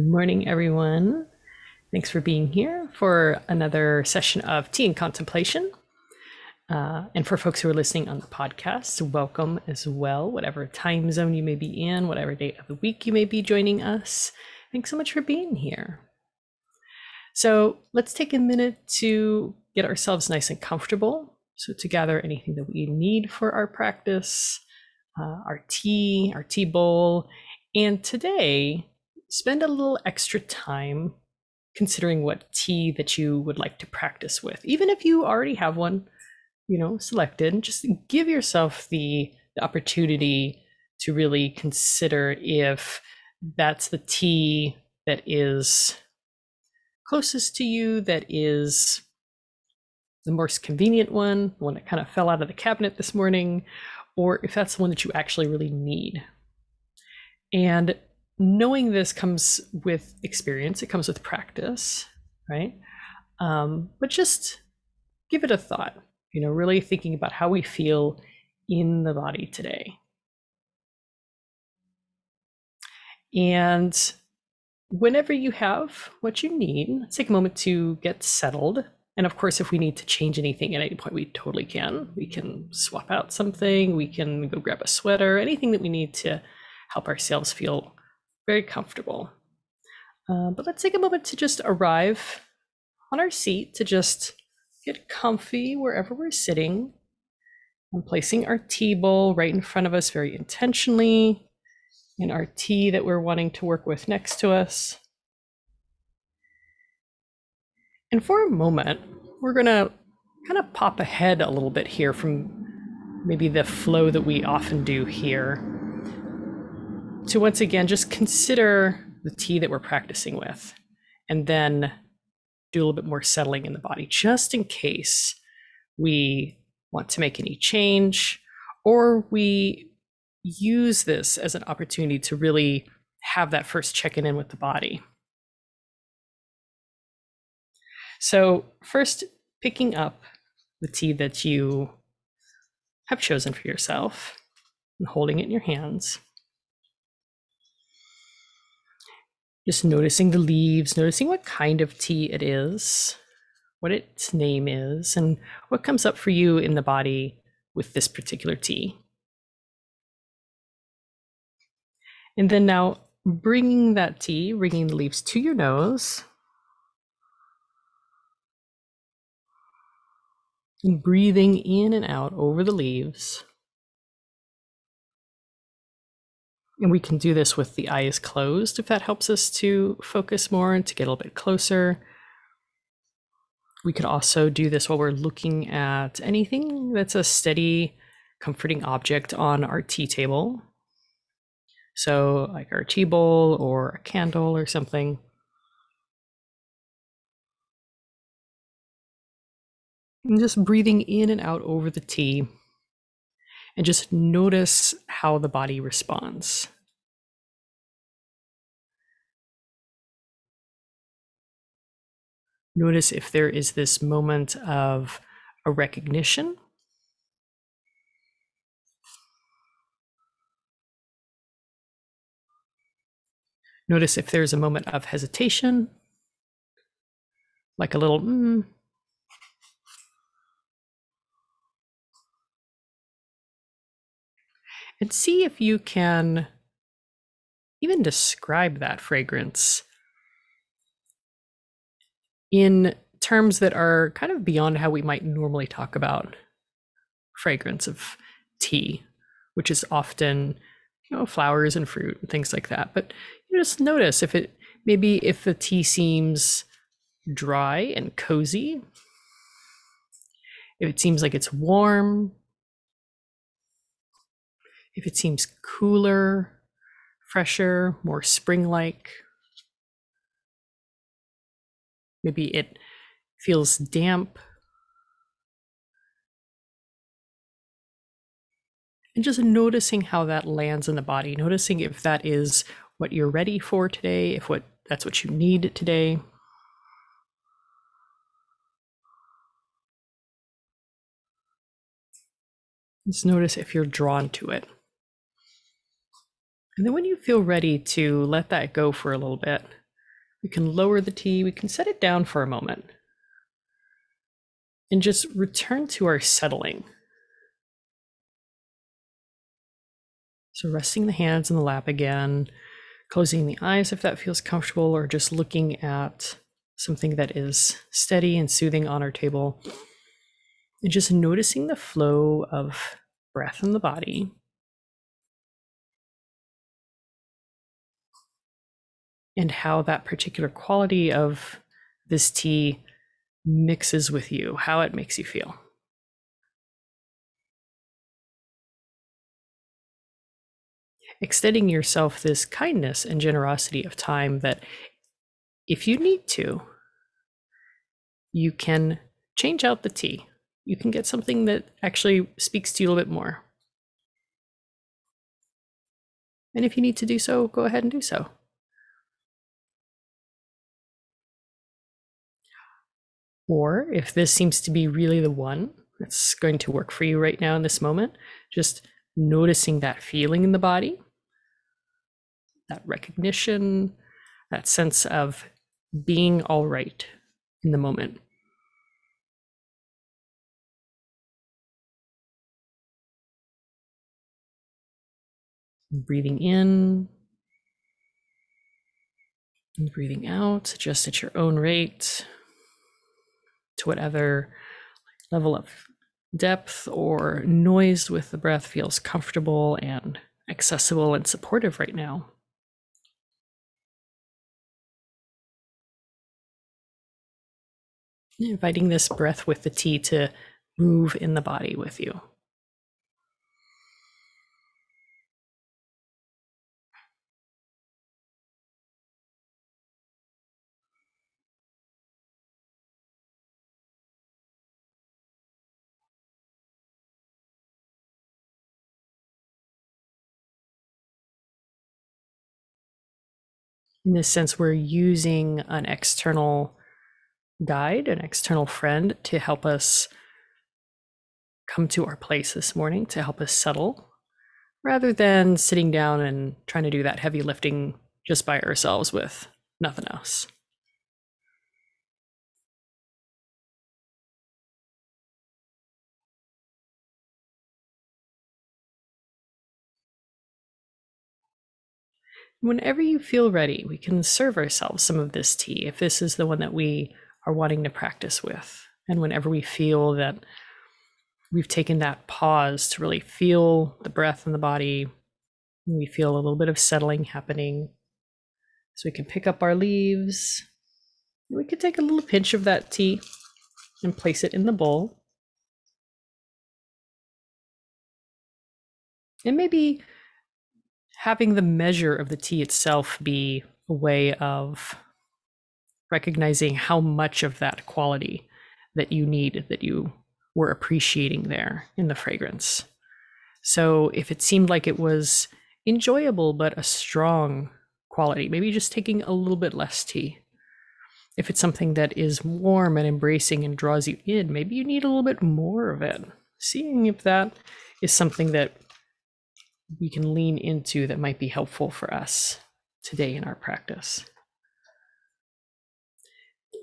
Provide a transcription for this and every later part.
Good morning, everyone. Thanks for being here for another session of Tea and Contemplation. Uh, and for folks who are listening on the podcast, welcome as well, whatever time zone you may be in, whatever day of the week you may be joining us. Thanks so much for being here. So let's take a minute to get ourselves nice and comfortable. So, to gather anything that we need for our practice, uh, our tea, our tea bowl. And today, spend a little extra time considering what tea that you would like to practice with. Even if you already have one, you know, selected, just give yourself the, the opportunity to really consider if that's the tea that is closest to you, that is the most convenient one, the one that kind of fell out of the cabinet this morning, or if that's the one that you actually really need. And knowing this comes with experience, it comes with practice, right? Um, but just give it a thought, you know, really thinking about how we feel in the body today. And whenever you have what you need, let's take a moment to get settled. And of course, if we need to change anything at any point, we totally can. We can swap out something, we can go grab a sweater, anything that we need to help ourselves feel very comfortable. Uh, but let's take a moment to just arrive on our seat to just get comfy wherever we're sitting. I'm placing our tea bowl right in front of us very intentionally, and our tea that we're wanting to work with next to us. And for a moment, we're going to kind of pop ahead a little bit here from maybe the flow that we often do here to once again just consider the tea that we're practicing with and then do a little bit more settling in the body just in case we want to make any change or we use this as an opportunity to really have that first check-in in with the body. So first picking up the tea that you have chosen for yourself and holding it in your hands. Just noticing the leaves, noticing what kind of tea it is, what its name is, and what comes up for you in the body with this particular tea. And then now bringing that tea, bringing the leaves to your nose. And breathing in and out over the leaves. And we can do this with the eyes closed if that helps us to focus more and to get a little bit closer. We could also do this while we're looking at anything that's a steady, comforting object on our tea table. So, like our tea bowl or a candle or something. And just breathing in and out over the tea and just notice how the body responds. Notice if there is this moment of a recognition. Notice if there's a moment of hesitation, like a little mm, and see if you can even describe that fragrance in terms that are kind of beyond how we might normally talk about fragrance of tea, which is often you know flowers and fruit and things like that. But you just notice if it maybe if the tea seems dry and cozy, if it seems like it's warm, if it seems cooler, fresher, more spring like. Maybe it feels damp. And just noticing how that lands in the body, noticing if that is what you're ready for today, if what that's what you need today. Just notice if you're drawn to it. And then when you feel ready to let that go for a little bit, We can lower the tea, we can set it down for a moment and just return to our settling. So, resting the hands in the lap again, closing the eyes if that feels comfortable, or just looking at something that is steady and soothing on our table. And just noticing the flow of breath in the body. And how that particular quality of this tea mixes with you, how it makes you feel. Extending yourself this kindness and generosity of time that if you need to, you can change out the tea. You can get something that actually speaks to you a little bit more. And if you need to do so, go ahead and do so. Or if this seems to be really the one that's going to work for you right now in this moment, just noticing that feeling in the body, that recognition, that sense of being all right in the moment. Breathing in and breathing out, just at your own rate to whatever level of depth or noise with the breath feels comfortable and accessible and supportive right now. Inviting this breath with the tea to move in the body with you. In this sense, we're using an external guide, an external friend to help us come to our place this morning, to help us settle, rather than sitting down and trying to do that heavy lifting just by ourselves with nothing else. Whenever you feel ready, we can serve ourselves some of this tea if this is the one that we are wanting to practice with. And whenever we feel that we've taken that pause to really feel the breath in the body, we feel a little bit of settling happening. So we can pick up our leaves. We could take a little pinch of that tea and place it in the bowl. And maybe having the measure of the tea itself be a way of recognizing how much of that quality that you need that you were appreciating there in the fragrance. So if it seemed like it was enjoyable but a strong quality, maybe just taking a little bit less tea. If it's something that is warm and embracing and draws you in, maybe you need a little bit more of it. Seeing if that is something that we can lean into that might be helpful for us today in our practice.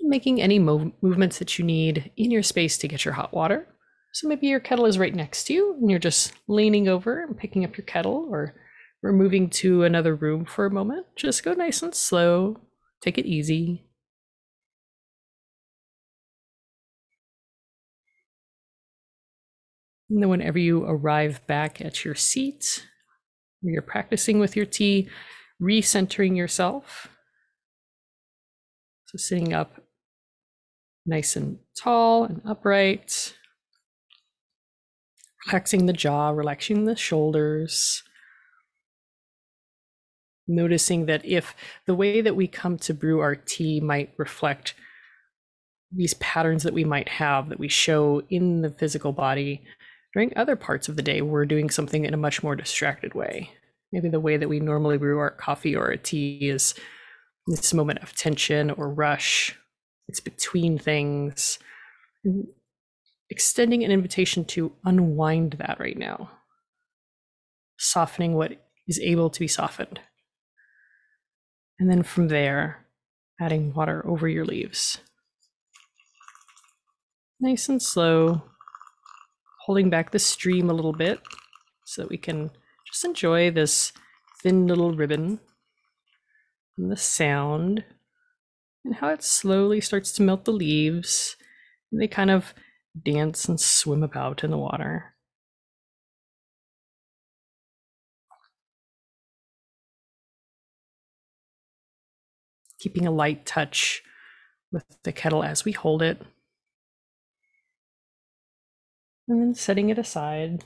Making any mov- movements that you need in your space to get your hot water. So maybe your kettle is right next to you and you're just leaning over and picking up your kettle or we're moving to another room for a moment. Just go nice and slow, take it easy. And then, whenever you arrive back at your seat, you're practicing with your tea, recentering yourself. So sitting up nice and tall and upright. Relaxing the jaw, relaxing the shoulders. Noticing that if the way that we come to brew our tea might reflect these patterns that we might have that we show in the physical body, during other parts of the day, we're doing something in a much more distracted way. Maybe the way that we normally brew our coffee or a tea is this moment of tension or rush. It's between things. Mm, extending an invitation to unwind that right now, softening what is able to be softened. And then from there, adding water over your leaves. Nice and slow, holding back the stream a little bit so that we can just enjoy this thin little ribbon and the sound and how it slowly starts to melt the leaves. And they kind of dance and swim about in the water. Keeping a light touch with the kettle as we hold it. And then setting it aside.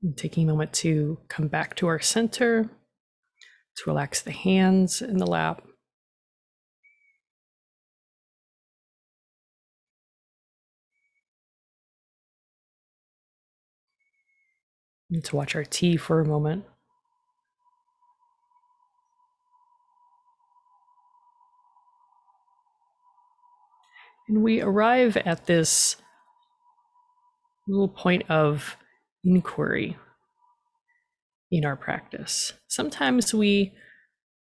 And taking a moment to come back to our center, to relax the hands in the lap. And to watch our tea for a moment. And we arrive at this little point of inquiry in our practice. Sometimes we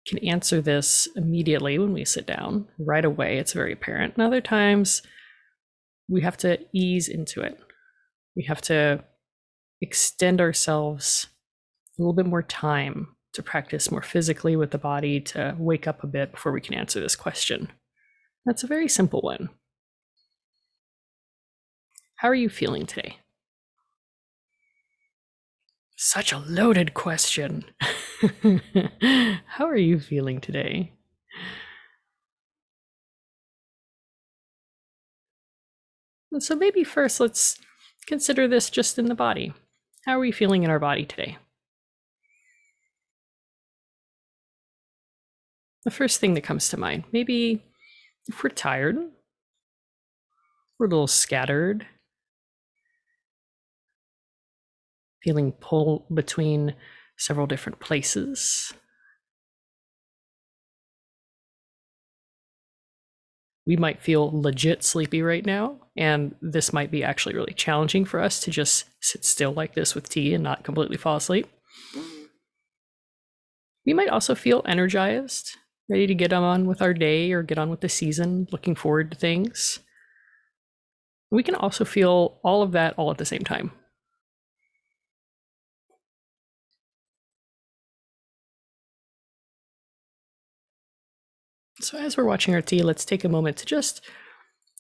can answer this immediately when we sit down, right away, it's very apparent. And other times we have to ease into it. We have to extend ourselves a little bit more time to practice more physically with the body, to wake up a bit before we can answer this question. That's a very simple one. How are you feeling today? Such a loaded question. How are you feeling today? And so, maybe first let's consider this just in the body. How are we feeling in our body today? The first thing that comes to mind, maybe if we're tired, we're a little scattered, feeling pulled between several different places. We might feel legit sleepy right now, and this might be actually really challenging for us to just sit still like this with tea and not completely fall asleep. We might also feel energized, ready to get on with our day or get on with the season, looking forward to things. We can also feel all of that all at the same time. So, as we're watching our tea, let's take a moment to just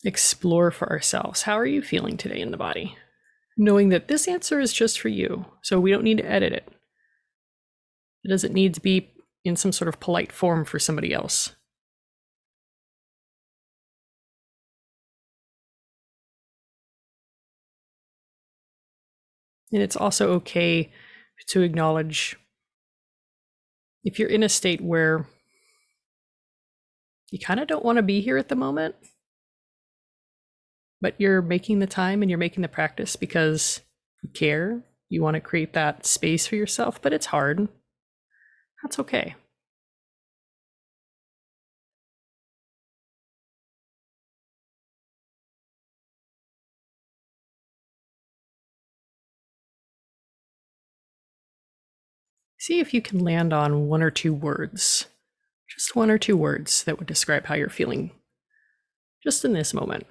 explore for ourselves. How are you feeling today in the body? Knowing that this answer is just for you, so we don't need to edit it. It doesn't need to be in some sort of polite form for somebody else. And it's also okay to acknowledge if you're in a state where you kind of don't want to be here at the moment, but you're making the time and you're making the practice because you care. You want to create that space for yourself, but it's hard. That's okay. See if you can land on one or two words just one or two words that would describe how you're feeling just in this moment.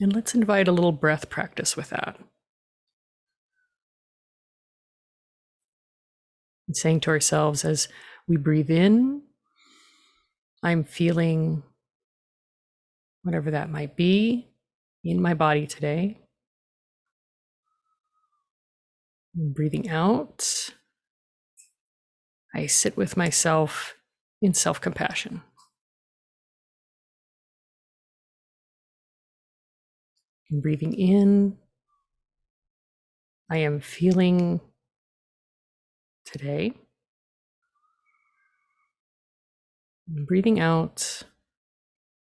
And let's invite a little breath practice with that. And saying to ourselves as we breathe in, I'm feeling whatever that might be in my body today. breathing out, I sit with myself in self compassion. And breathing in, I am feeling today. And breathing out,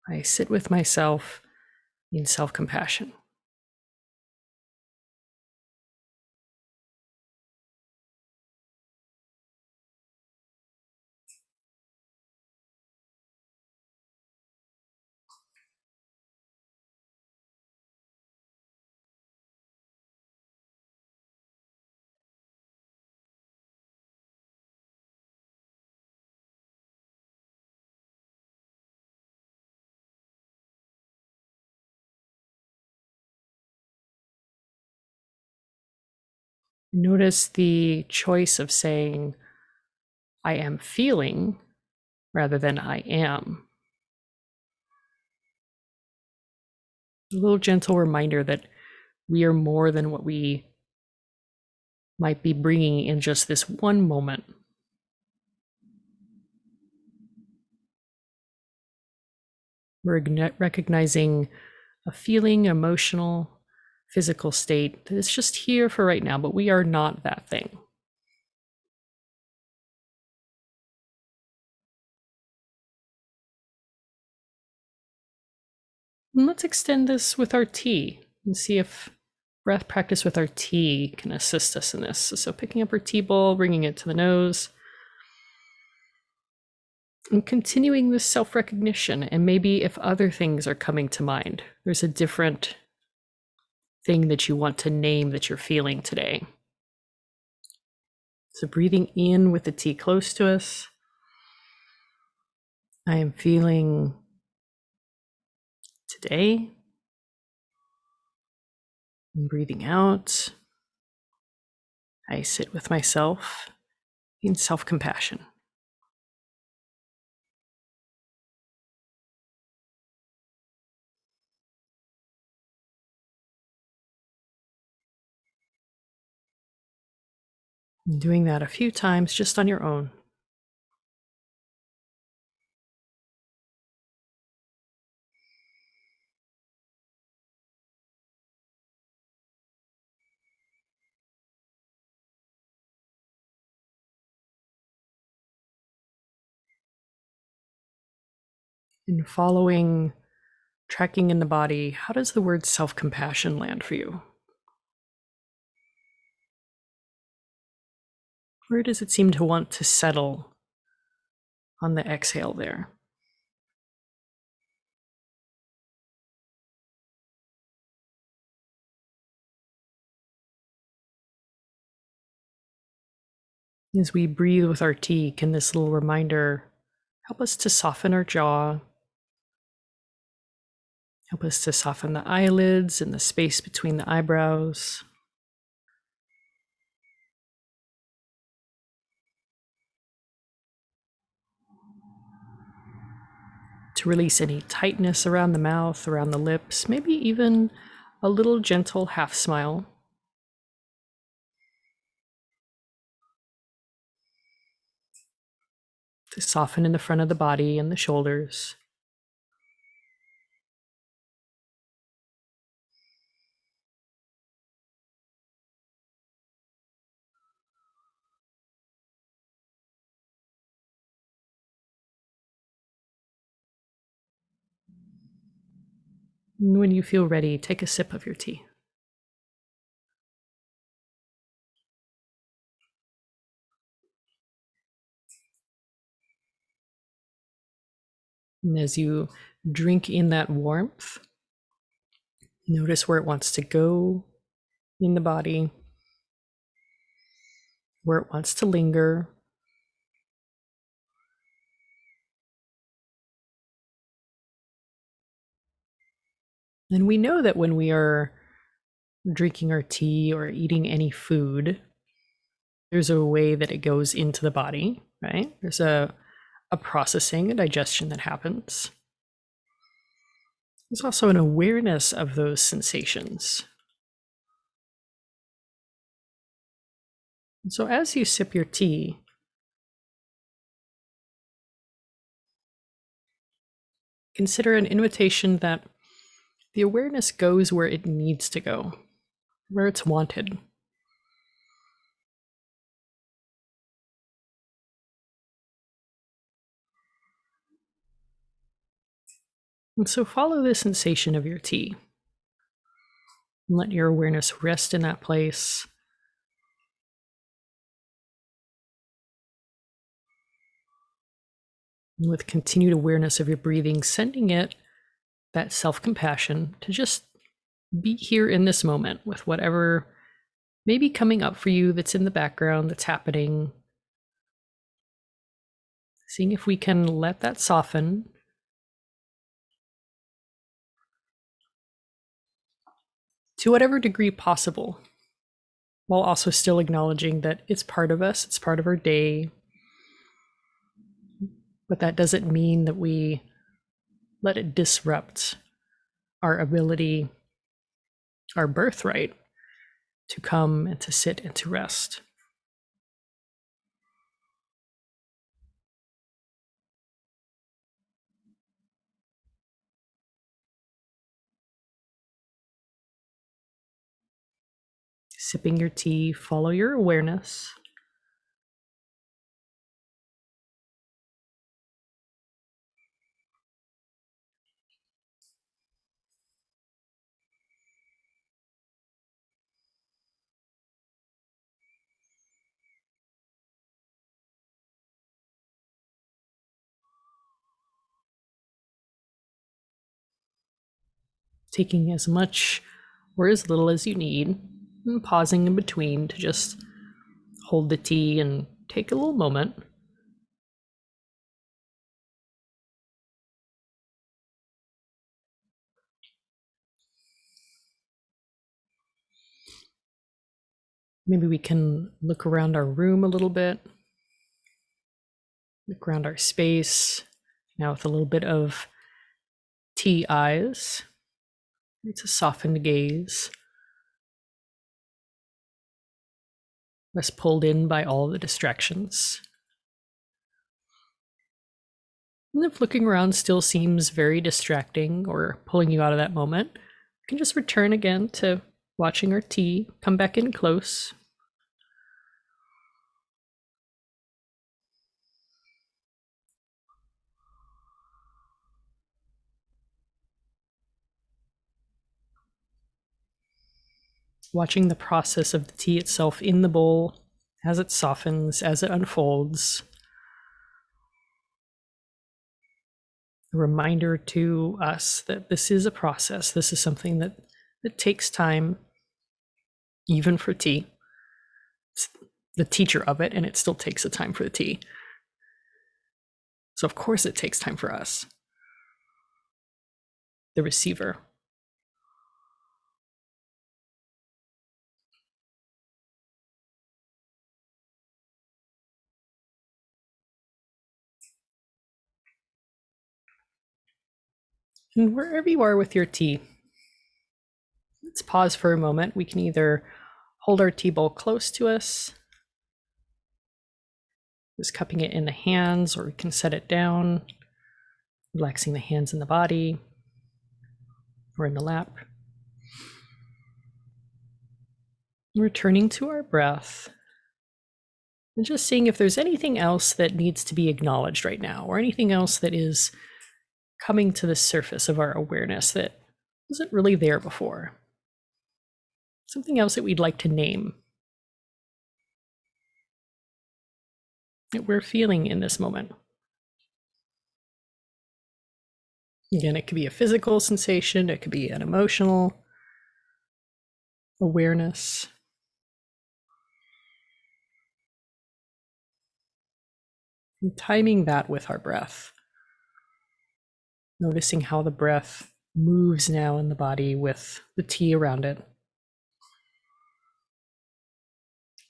I sit with myself in self compassion. Notice the choice of saying, I am feeling rather than I am. A little gentle reminder that we are more than what we might be bringing in just this one moment. We're recognizing a feeling, emotional, physical state that is just here for right now, but we are not that thing. And let's extend this with our tea and see if breath practice with our tea can assist us in this. So, picking up our tea bowl, bringing it to the nose, and continuing this self recognition. And maybe if other things are coming to mind, there's a different thing that you want to name that you're feeling today. So, breathing in with the tea close to us. I am feeling today. And breathing out. I sit with myself in self compassion. Doing that a few times just on your own. And following, tracking in the body, how does the word self compassion land for you? Where does it seem to want to settle on the exhale there? As we breathe with our tea, can this little reminder help us to soften our jaw, help us to soften the eyelids and the space between the eyebrows? To release any tightness around the mouth, around the lips, maybe even a little gentle half smile. To soften in the front of the body and the shoulders. When you feel ready, take a sip of your tea. And as you drink in that warmth, notice where it wants to go in the body, where it wants to linger, And we know that when we are drinking our tea or eating any food, there's a way that it goes into the body, right? There's a, a processing, a digestion that happens. There's also an awareness of those sensations. so as you sip your tea, consider an invitation that the awareness goes where it needs to go, where it's wanted. And so follow the sensation of your tea. and Let your awareness rest in that place. With continued awareness of your breathing, sending it that self compassion to just be here in this moment with whatever may be coming up for you that's in the background, that's happening. Seeing if we can let that soften. To whatever degree possible. while also still acknowledging that it's part of us, it's part of our day. But that doesn't mean that we let it disrupt our ability, our birthright to come and to sit and to rest. Sipping your tea, follow your awareness. Taking as much or as little as you need, and pausing in between to just hold the tea and take a little moment. Maybe we can look around our room a little bit, look around our space, now with a little bit of tea eyes. It's a softened gaze. Less pulled in by all the distractions. And if looking around still seems very distracting or pulling you out of that moment, you can just return again to watching our tea, come back in close, watching the process of the tea itself in the bowl as it softens, as it unfolds. A reminder to us that this is a process. This is something that, that takes time, even for tea. It's the teacher of it, and it still takes the time for the tea. So, of course, it takes time for us, the receiver. And wherever you are with your tea, let's pause for a moment. We can either hold our tea bowl close to us, just cupping it in the hands, or we can set it down, relaxing the hands in the body or in the lap. Returning to our breath and just seeing if there's anything else that needs to be acknowledged right now or anything else that is coming to the surface of our awareness that wasn't really there before. Something else that we'd like to name. That we're feeling in this moment. Again, it could be a physical sensation, it could be an emotional awareness. And timing that with our breath. Noticing how the breath moves now in the body with the tea around it.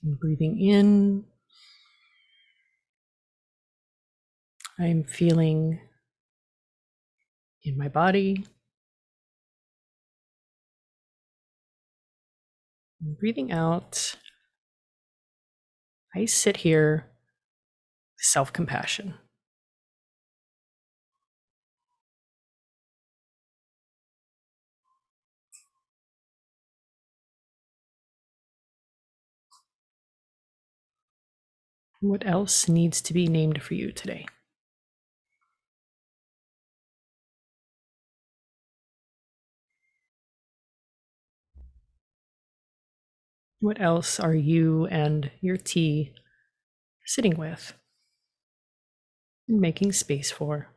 And breathing in, I'm feeling in my body. And breathing out, I sit here self compassion. What else needs to be named for you today? What else are you and your tea sitting with and making space for?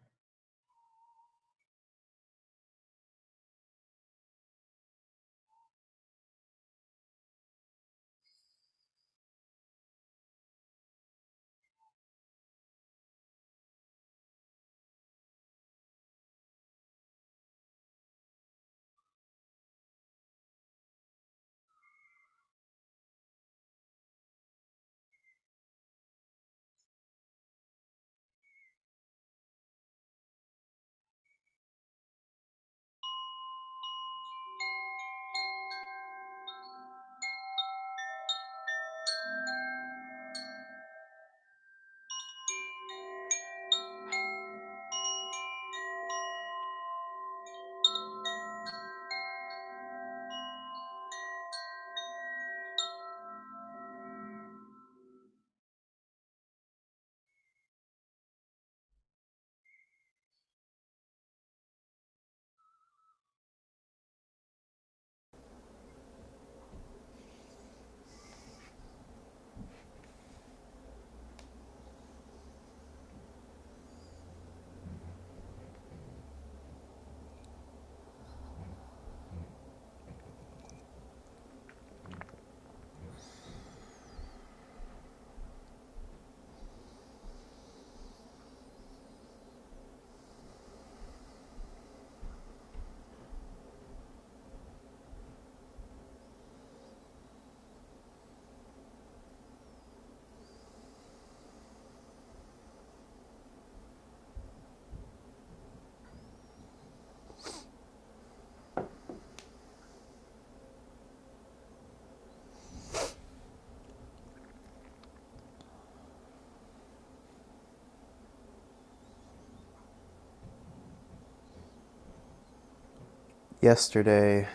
Yesterday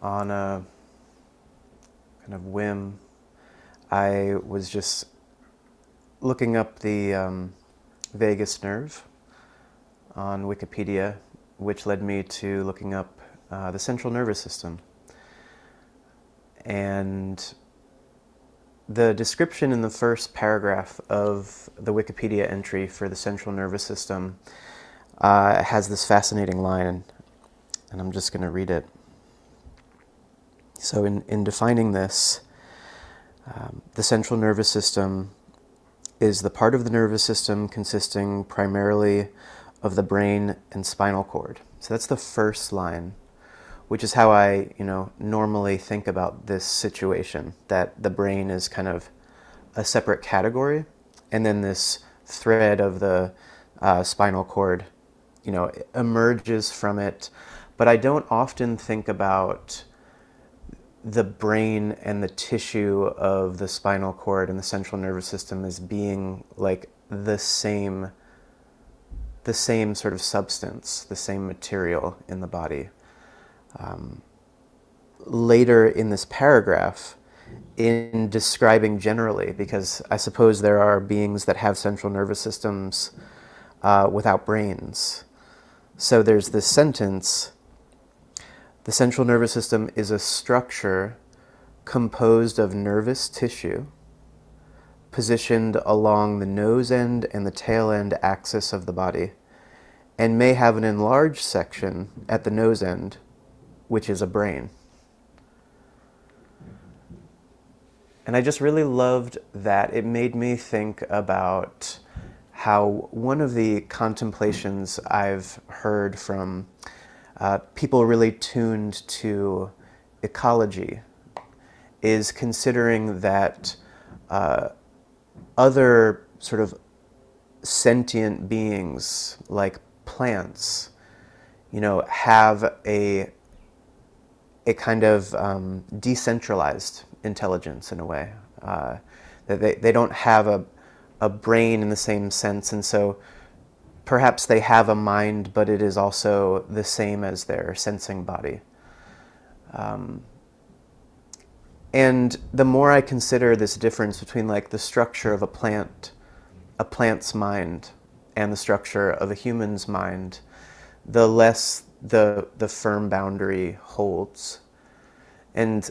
on a kind of whim. I was just looking up the um, vagus nerve on Wikipedia, which led me to looking up uh, the central nervous system. And the description in the first paragraph of the Wikipedia entry for the central nervous system uh, has this fascinating line, and I'm just going to read it. So, in, in defining this, um, the central nervous system is the part of the nervous system consisting primarily of the brain and spinal cord. So that's the first line, which is how I, you know, normally think about this situation that the brain is kind of a separate category, and then this thread of the uh, spinal cord, you know, emerges from it. But I don't often think about the brain and the tissue of the spinal cord and the central nervous system as being like the same the same sort of substance, the same material in the body. Um, later in this paragraph, in describing generally, because I suppose there are beings that have central nervous systems uh, without brains. So there's this sentence the central nervous system is a structure composed of nervous tissue positioned along the nose end and the tail end axis of the body and may have an enlarged section at the nose end, which is a brain. And I just really loved that. It made me think about how one of the contemplations I've heard from uh, people really tuned to ecology is considering that uh, other sort of sentient beings like plants, you know, have a a kind of um, decentralized intelligence in a way. Uh, that they, they don't have a, a brain in the same sense, and so perhaps they have a mind, but it is also the same as their sensing body. Um, and the more I consider this difference between like the structure of a plant, a plant's mind, and the structure of a human's mind, the less the the firm boundary holds. And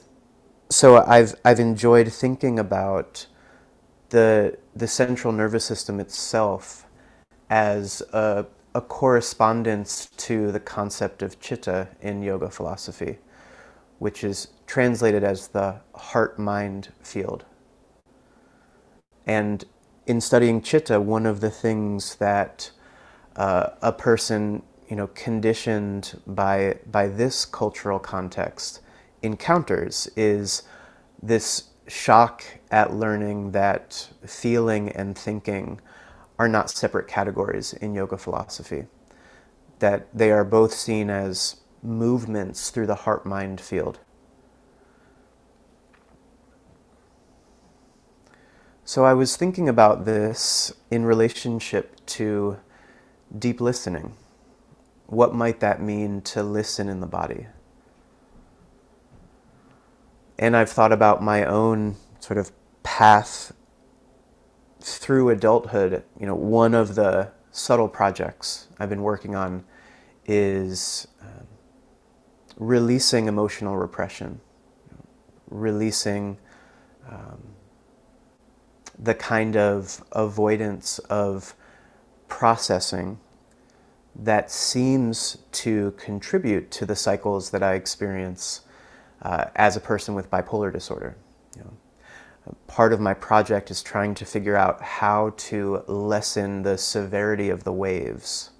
so I've I've enjoyed thinking about the the central nervous system itself as a, a correspondence to the concept of chitta in yoga philosophy, which is translated as the heart mind field. And in studying chitta, one of the things that uh, a person, you know, conditioned by by this cultural context encounters is this shock at learning that feeling and thinking are not separate categories in yoga philosophy, that they are both seen as movements through the heart mind field. So I was thinking about this in relationship to deep listening. What might that mean to listen in the body? And I've thought about my own sort of path through adulthood, you know, one of the subtle projects I've been working on is um, releasing emotional repression, releasing um, the kind of avoidance of processing that seems to contribute to the cycles that I experience uh, as a person with bipolar disorder. You know, part of my project is trying to figure out how to lessen the severity of the waves.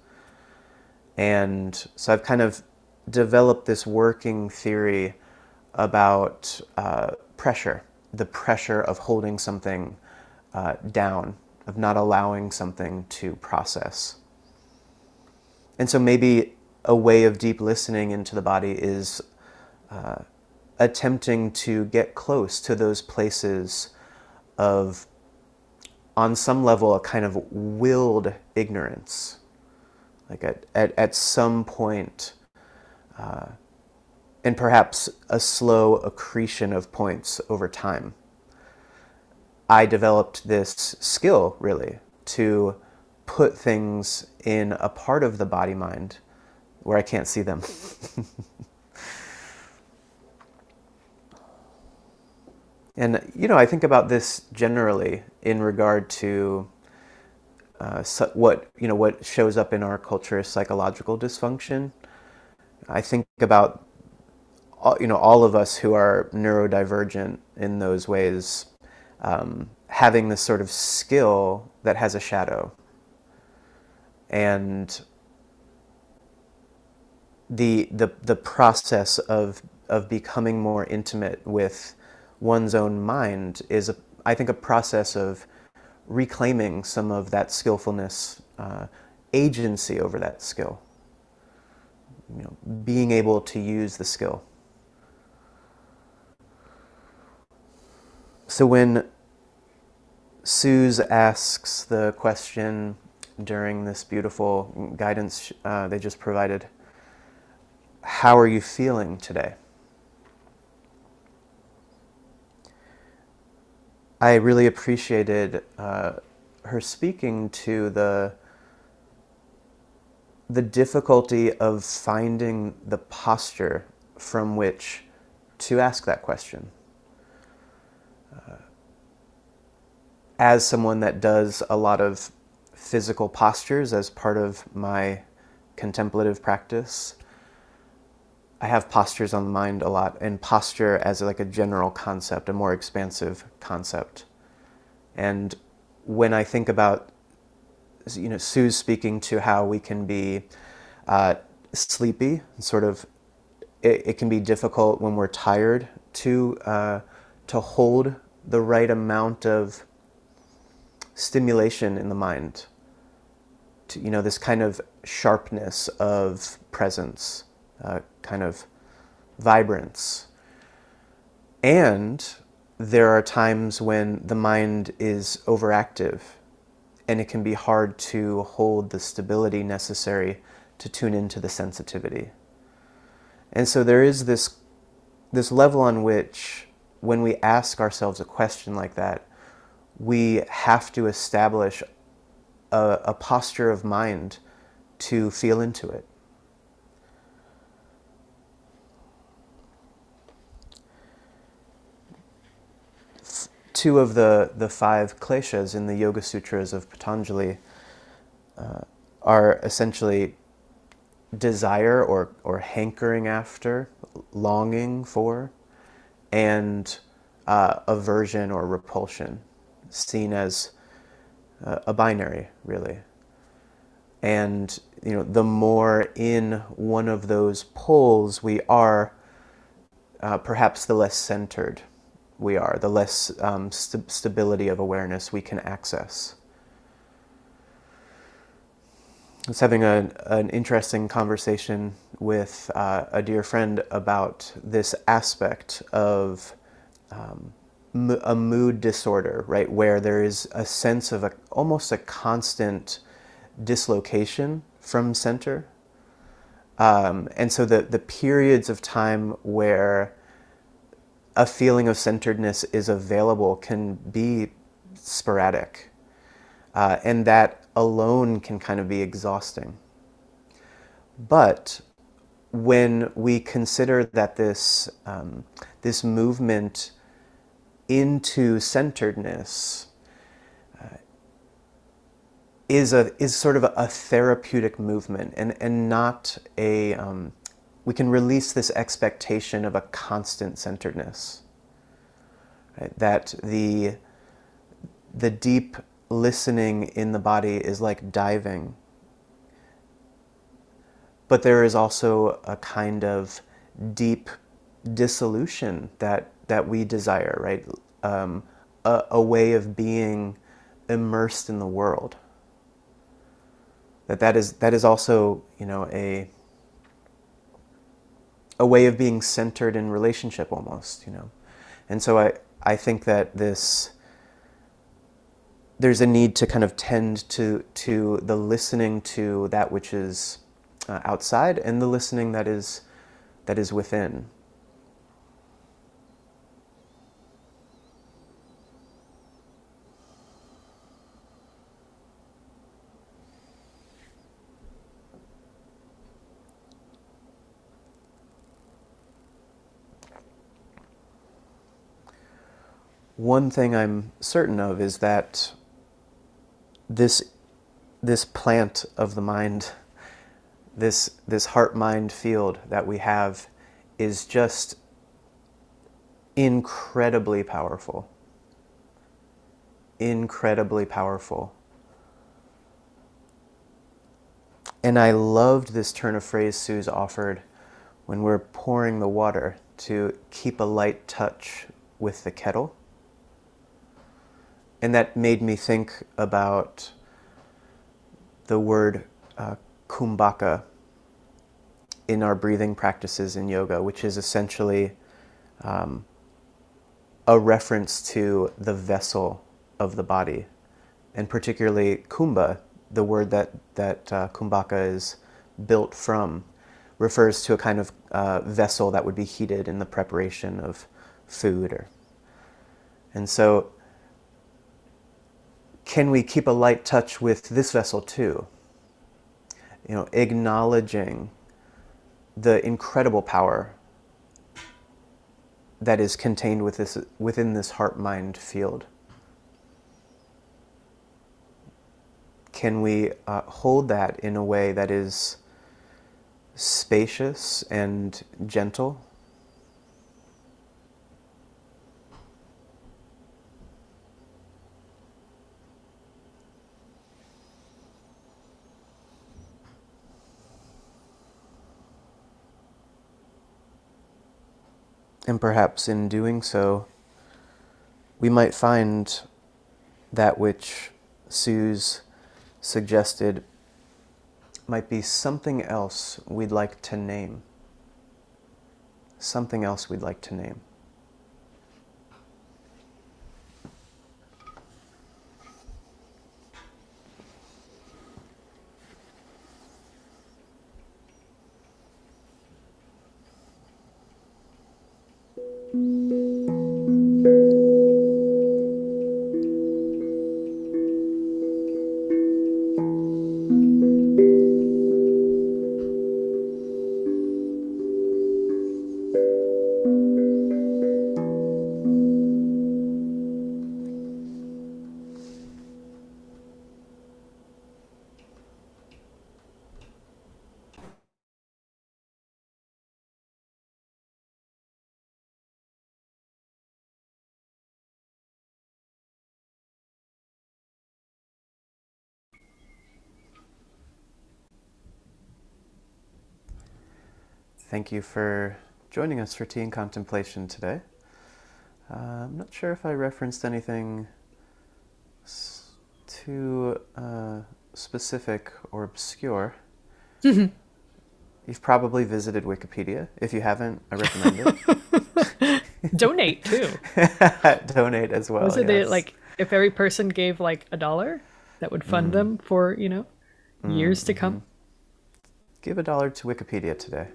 And so I've kind of developed this working theory about uh, pressure, the pressure of holding something uh, down, of not allowing something to process. And so maybe a way of deep listening into the body is uh, attempting to get close to those places of, on some level, a kind of willed ignorance. Like at, at, at some point, uh, and perhaps a slow accretion of points over time. I developed this skill really to put things in a part of the body mind where I can't see them. and, you know, I think about this generally in regard to uh, what, you know, what shows up in our culture as psychological dysfunction. I think about, all, you know, all of us who are neurodivergent in those ways um, having this sort of skill that has a shadow. And the, the, the process of, of becoming more intimate with one's own mind is, a, I think, a process of reclaiming some of that skillfulness, uh, agency over that skill. You know, being able to use the skill. So when Suze asks the question during this beautiful guidance uh, they just provided, how are you feeling today? I really appreciated uh, her speaking to the the difficulty of finding the posture from which to ask that question. Uh, as someone that does a lot of physical postures as part of my contemplative practice, I have postures on the mind a lot, and posture as like a general concept, a more expansive concept. And when I think about, you know, Suze speaking to how we can be uh, sleepy, sort of, it, it, can be difficult when we're tired to uh, to hold the right amount of stimulation in the mind. To, you know, this kind of sharpness of presence uh, kind of vibrance. And there are times when the mind is overactive and it can be hard to hold the stability necessary to tune into the sensitivity. And so there is this, this level on which, when we ask ourselves a question like that, we have to establish a, a posture of mind to feel into it. Two of the, the five kleshas in the Yoga Sutras of Patanjali uh, are essentially desire or, or hankering after, longing for, and uh, aversion or repulsion, seen as uh, a binary, really. And you know, the more in one of those poles we are, uh, perhaps the less centered we are, the less um, st- stability of awareness we can access. I was having a, an interesting conversation with uh, a dear friend about this aspect of um, a mood disorder, right, where there is a sense of a, almost a constant dislocation from center. Um, and so the, the periods of time where a feeling of centeredness is available can be sporadic. Uh, and that alone can kind of be exhausting. But when we consider that this, um, this movement into centeredness uh, is, a, is sort of a, therapeutic movement and, and not a, um, we can release this expectation of a constant centeredness. Right? That the, the deep listening in the body is like diving. But there is also a kind of deep dissolution that, that we desire, right? Um, a, a way of being immersed in the world. That that is, that is also, you know, a, a way of being centered in relationship almost, you know. And so I, I think that this there's a need to kind of tend to to the listening to that which is uh, outside and the listening that is that is within. One thing I'm certain of is that this this plant of the mind, this this heart mind field that we have, is just incredibly powerful. Incredibly powerful. And I loved this turn of phrase Suze offered when we're pouring the water to keep a light touch with the kettle. And that made me think about the word uh, kumbhaka in our breathing practices in yoga, which is essentially um, a reference to the vessel of the body, and particularly kumbha, the word that that uh, kumbhaka is built from, refers to a kind of uh, vessel that would be heated in the preparation of food, or and so. Can we keep a light touch with this vessel too? You know, acknowledging the incredible power that is contained with this, within this heart mind field. Can we uh, hold that in a way that is spacious and gentle? And perhaps in doing so, we might find that which Suze suggested might be something else we'd like to name. Something else we'd like to name. Thank you for joining us for Tea and Contemplation today. Uh, I'm not sure if I referenced anything s- too uh, specific or obscure. You've probably visited Wikipedia. If you haven't, I recommend it. Donate too. Donate as well. Was it yes. like if every person gave like a dollar, that would fund them for you know years to come? give a dollar to Wikipedia today.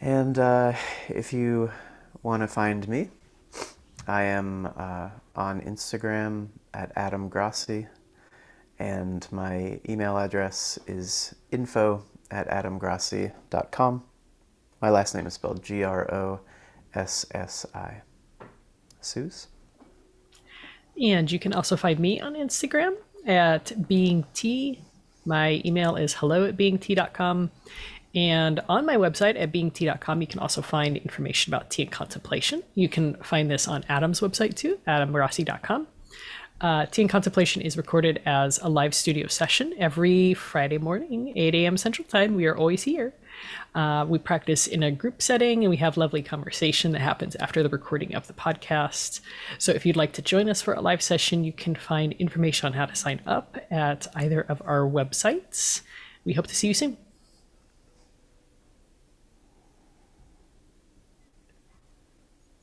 And uh, if you want to find me, I am uh, on Instagram at Adam Grossi, and my email address is info at adamgrossi.com. My last name is spelled G R O S S I. Suze? And you can also find me on Instagram at being tea. My email is hello at beingtea.com. And on my website at beingtea.com, you can also find information about tea and contemplation. You can find this on Adam's website too, adamgrossi.com. Uh, tea and contemplation is recorded as a live studio session every Friday morning, 8 a.m. Central Time. We are always here. Uh, we practice in a group setting and we have lovely conversation that happens after the recording of the podcast. So if you'd like to join us for a live session, you can find information on how to sign up at either of our websites. We hope to see you soon.